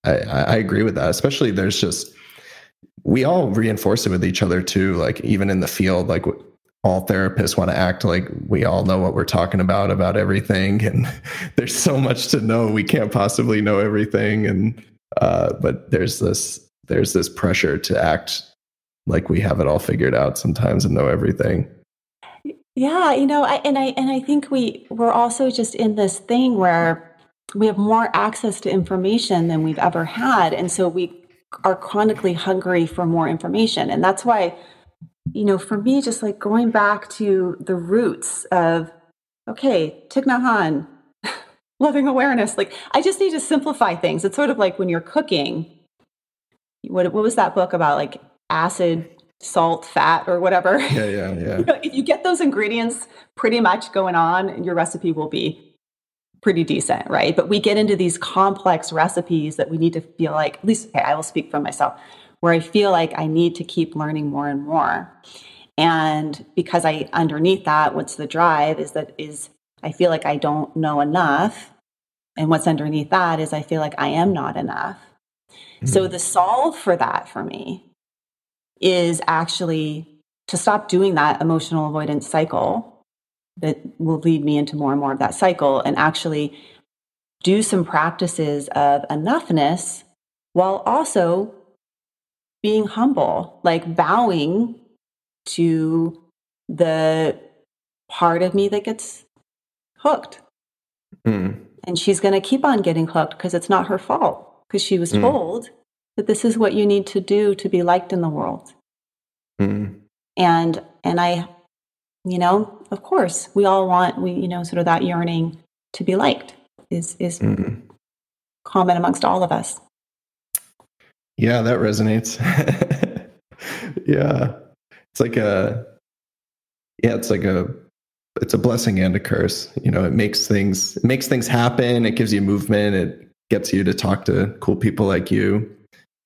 I, I agree with that. Especially there's just we all reinforce it with each other too. Like even in the field, like all therapists want to act like we all know what we're talking about about everything and there's so much to know we can't possibly know everything and uh, but there's this there's this pressure to act like we have it all figured out sometimes and know everything. Yeah you know I, and i and i think we we're also just in this thing where we have more access to information than we've ever had and so we are chronically hungry for more information and that's why you know, for me, just like going back to the roots of, okay, Thich Nhat Hanh, loving awareness. Like, I just need to simplify things. It's sort of like when you're cooking. What, what was that book about? Like acid, salt, fat, or whatever. Yeah, yeah, yeah. if you get those ingredients pretty much going on, and your recipe will be pretty decent, right? But we get into these complex recipes that we need to feel like, at least okay, I will speak for myself, where I feel like I need to keep learning more and more. And because I underneath that, what's the drive is that is I feel like I don't know enough. And what's underneath that is I feel like I am not enough. Mm-hmm. So the solve for that for me is actually to stop doing that emotional avoidance cycle that will lead me into more and more of that cycle and actually do some practices of enoughness while also being humble, like bowing to the part of me that gets hooked. Mm. And she's going to keep on getting hooked because it's not her fault, because she was mm. told that this is what you need to do to be liked in the world. Mm. And and I, you know, of course, we all want we you know sort of that yearning to be liked is is mm. common amongst all of us. Yeah, that resonates. yeah. It's like a yeah, it's like a it's a blessing and a curse. You know, it makes things it makes things happen, it gives you movement, it gets you to talk to cool people like you,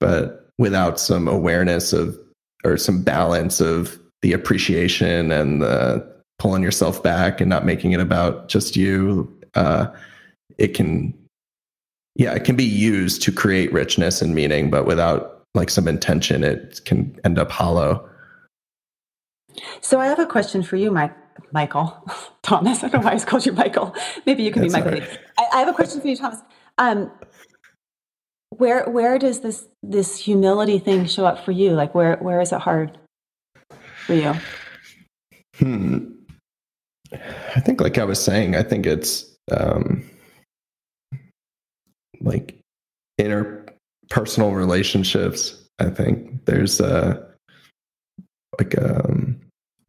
but without some awareness of or some balance of the appreciation and the pulling yourself back and not making it about just you, uh, it can yeah, it can be used to create richness and meaning, but without like some intention, it can end up hollow. So I have a question for you, Mike. Michael Thomas. I don't know why I called you Michael. Maybe you can That's be Michael. Right. I, I, have a question for you, Thomas. Um, where where does this this humility thing show up for you? Like where where is it hard for you? Hmm. I think, like I was saying, I think it's um, like interpersonal relationships. I think there's a like um,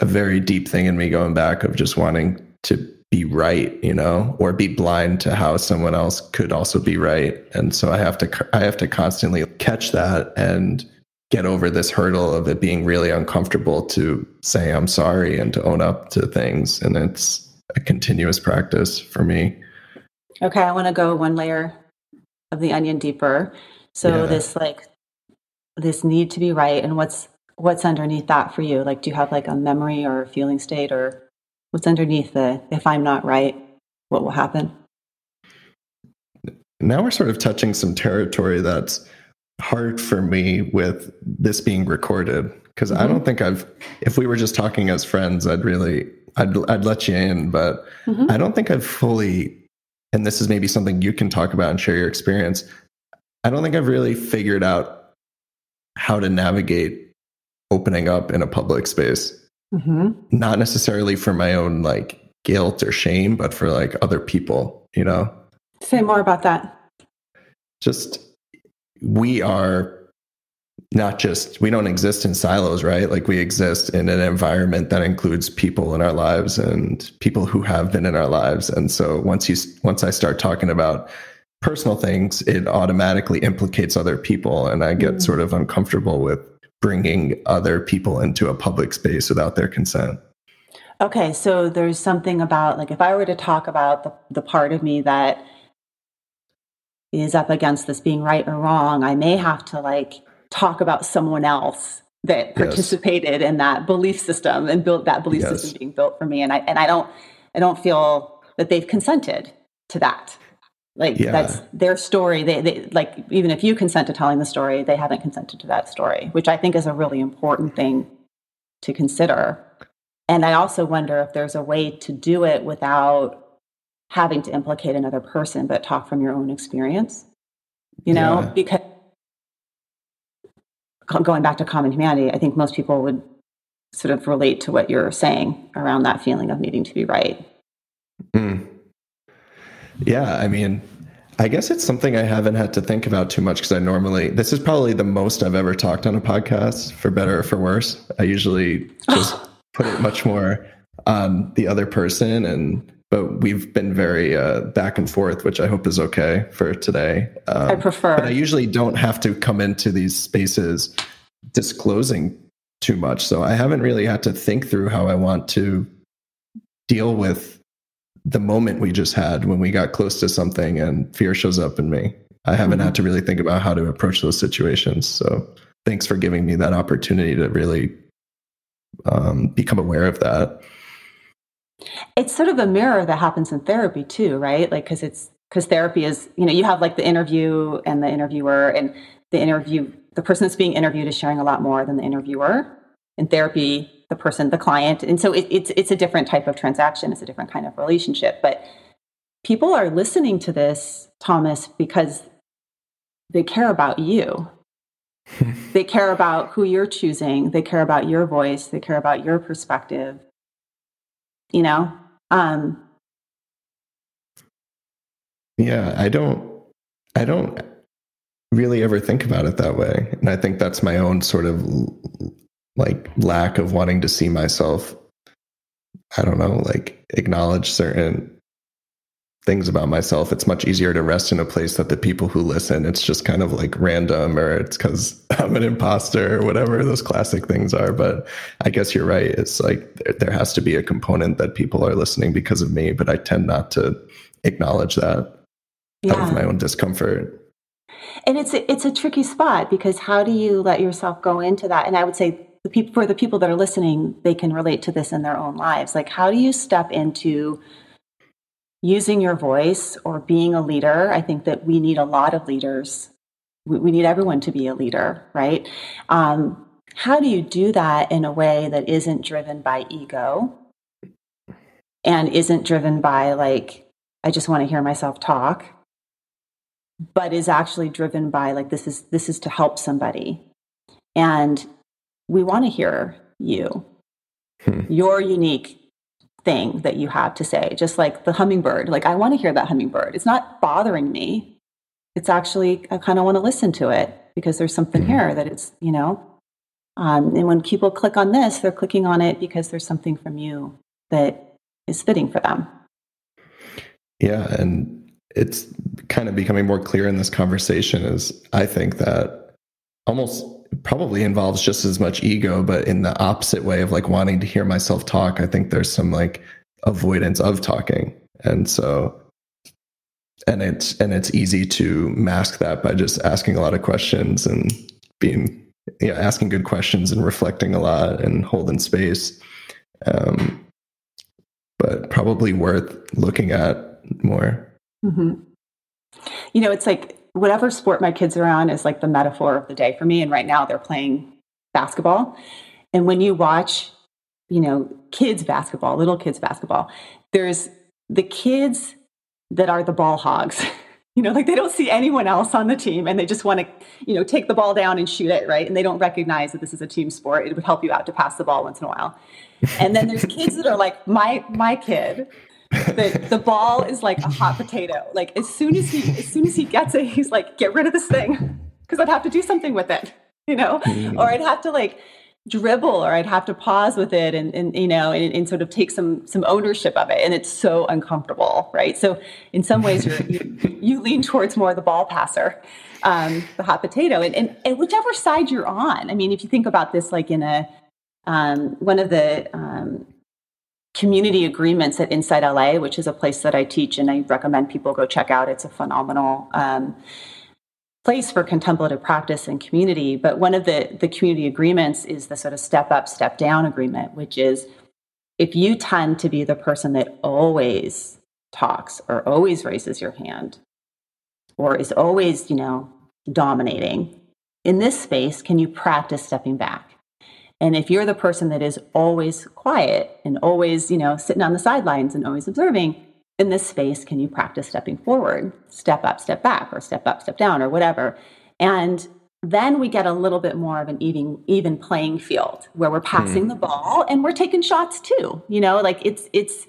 a very deep thing in me going back of just wanting to be right, you know, or be blind to how someone else could also be right. And so I have to I have to constantly catch that and get over this hurdle of it being really uncomfortable to say I'm sorry and to own up to things and it's a continuous practice for me. Okay, I want to go one layer of the onion deeper. So yeah. this like this need to be right and what's what's underneath that for you? Like do you have like a memory or a feeling state or what's underneath the if I'm not right, what will happen? Now we're sort of touching some territory that's hard for me with this being recorded because mm-hmm. I don't think I've if we were just talking as friends, I'd really I'd I'd let you in, but mm-hmm. I don't think I've fully and this is maybe something you can talk about and share your experience. I don't think I've really figured out how to navigate opening up in a public space. Mm-hmm. Not necessarily for my own like guilt or shame, but for like other people, you know? Say more about that. Just we are not just we don't exist in silos right? Like we exist in an environment that includes people in our lives and people who have been in our lives. And so once you once i start talking about personal things it automatically implicates other people. And i get mm-hmm. sort of uncomfortable with bringing other people into a public space without their consent. Okay so there's something about like if i were to talk about the, the part of me that is up against this being right or wrong i may have to like talk about someone else that participated yes. in that belief system and built that belief yes. system being built for me and i and i don't i don't feel that they've consented to that like yeah. that's their story they, they like even if you consent to telling the story they haven't consented to that story which i think is a really important thing to consider and i also wonder if there's a way to do it without having to implicate another person but talk from your own experience you know yeah. because going back to common humanity, I think most people would sort of relate to what you're saying around that feeling of needing to be right. Mm. Yeah, I mean, I guess it's something I haven't had to think about too much because I normally, this is probably the most I've ever talked on a podcast, for better or for worse. I usually just put it much more on the other person and but we've been very uh, back and forth, which I hope is okay for today. Um, I prefer. But I usually don't have to come into these spaces disclosing too much. So I haven't really had to think through how I want to deal with the moment we just had when we got close to something and fear shows up in me. I haven't mm-hmm. had to really think about how to approach those situations. So thanks for giving me that opportunity to really um, become aware of that. It's sort of a mirror that happens in therapy too, right? Like, because it's because therapy is, you know, you have like the interview and the interviewer, and the interview, the person that's being interviewed is sharing a lot more than the interviewer. In therapy, the person, the client, and so it, it's it's a different type of transaction. It's a different kind of relationship, but people are listening to this, Thomas, because they care about you. they care about who you're choosing. They care about your voice. They care about your perspective. You know? Um, yeah, I don't, I don't really ever think about it that way. And I think that's my own sort of like lack of wanting to see myself, I don't know, like acknowledge certain things about myself, it's much easier to rest in a place that the people who listen, it's just kind of like random or it's because I'm an imposter or whatever those classic things are. But I guess you're right. It's like there has to be a component that people are listening because of me, but I tend not to acknowledge that yeah. out of my own discomfort. And it's a, it's a tricky spot because how do you let yourself go into that? And I would say the people for the people that are listening, they can relate to this in their own lives. Like how do you step into using your voice or being a leader. I think that we need a lot of leaders. We, we need everyone to be a leader, right? Um, how do you do that in a way that isn't driven by ego and isn't driven by, like, I just want to hear myself talk, but is actually driven by, like, this is, this is to help somebody. And we want to hear you. Hmm. You're unique thing that you have to say, just like the hummingbird. Like, I want to hear that hummingbird. It's not bothering me. It's actually, I kind of want to listen to it because there's something mm-hmm. here that it's, you know. Um, and when people click on this, they're clicking on it because there's something from you that is fitting for them. Yeah. And it's kind of becoming more clear in this conversation is I think that almost probably involves just as much ego, but in the opposite way of like wanting to hear myself talk. I think there's some like avoidance of talking. And so and it's and it's easy to mask that by just asking a lot of questions and being you know, asking good questions and reflecting a lot and holding space. Um, but probably worth looking at more. Mm-hmm. You know, it's like whatever sport my kids are on is like the metaphor of the day for me. And right now they're playing basketball. And when you watch, you know, kids basketball, little kids basketball, there's the kids that are the ball hogs. You know, like they don't see anyone else on the team and they just want to, you know, take the ball down and shoot it, right? And they don't recognize that this is a team sport. It would help you out to pass the ball once in a while. And then there's kids that are like my my kid the, the ball is like a hot potato. Like as soon as he as soon as he gets it, he's like, get rid of this thing. Because I'd have to do something with it, you know? Mm-hmm. Or I'd have to like dribble or I'd have to pause with it and, and you know and, and, sort of take some some ownership of it and it's so uncomfortable right so in some ways you're, you, you lean towards more the ball passer um, the hot potato and, and, and whichever side you're on I mean if you think about this like in a um, one of the um, community agreements at Insight LA, which is a place that I teach and I recommend people go check out. It's a phenomenal um, place for contemplative practice and community. But one of the, the community agreements is the sort of step up, step down agreement, which is if you tend to be the person that always talks or always raises your hand or is always, you know, dominating, in this space, can you practice stepping back? And if you're the person that is always quiet and always, you know, sitting on the sidelines and always observing, in this space, can you practice stepping forward, step up, step back, or step up, step down, or whatever? And then we get a little bit more of an even even playing field where we're passing mm. the ball and we're taking shots too. You know, like it's it's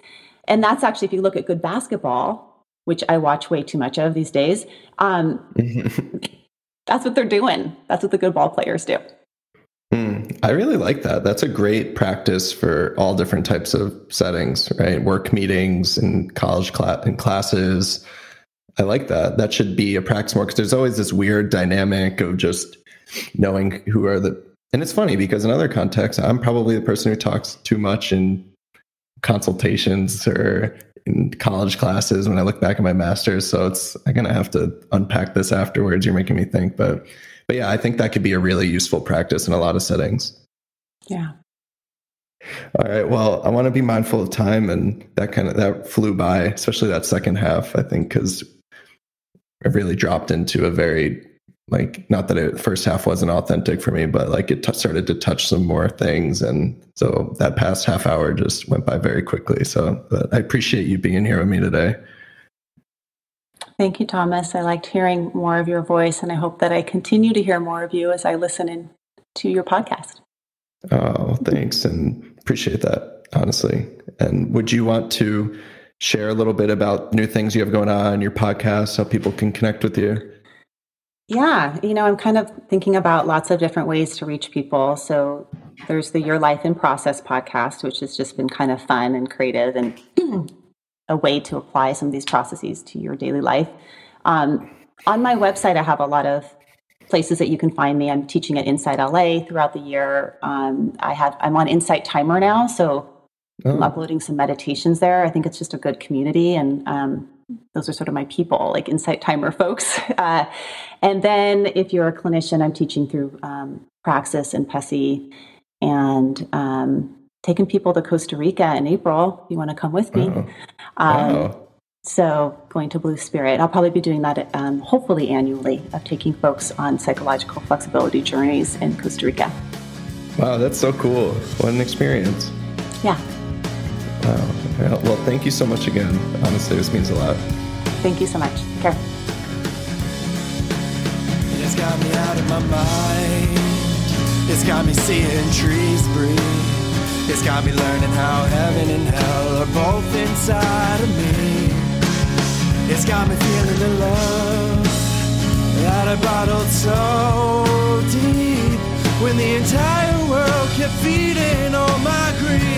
and that's actually if you look at good basketball, which I watch way too much of these days, um, that's what they're doing. That's what the good ball players do. I really like that. That's a great practice for all different types of settings, right? Work meetings and college and classes. I like that. That should be a practice more because there's always this weird dynamic of just knowing who are the. And it's funny because in other contexts, I'm probably the person who talks too much in consultations or in college classes when I look back at my master's. So it's I'm gonna have to unpack this afterwards. You're making me think, but but yeah, I think that could be a really useful practice in a lot of settings. Yeah. All right. Well, I want to be mindful of time, and that kind of that flew by, especially that second half. I think because I really dropped into a very like not that it, the first half wasn't authentic for me, but like it t- started to touch some more things, and so that past half hour just went by very quickly. So, but I appreciate you being here with me today. Thank you, Thomas. I liked hearing more of your voice, and I hope that I continue to hear more of you as I listen in to your podcast. Oh, thanks, and appreciate that honestly. And would you want to share a little bit about new things you have going on, your podcast, how people can connect with you? Yeah, you know, I'm kind of thinking about lots of different ways to reach people. So there's the Your Life in Process podcast, which has just been kind of fun and creative and a way to apply some of these processes to your daily life. Um, on my website, I have a lot of places that you can find me. I'm teaching at Insight LA throughout the year. Um, I have I'm on Insight Timer now, so oh. I'm uploading some meditations there. I think it's just a good community, and um, those are sort of my people, like Insight Timer folks. Uh, and then if you're a clinician, I'm teaching through um, Praxis and PESI and um, taking people to Costa Rica in April. If you want to come with me. Oh. Wow. So going to Blue Spirit, I'll probably be doing that um, hopefully annually of taking folks on psychological flexibility journeys in Costa Rica. Wow, that's so cool! What an experience. Yeah. Wow. Well, thank you so much again. Honestly, this means a lot. Thank you so much. Take care. It's got me out of my mind. It's got me seeing trees breathe. It's got me learning how heaven and hell are both inside of me. It's got me feeling the love that I bottled so deep when the entire world kept feeding all my greed.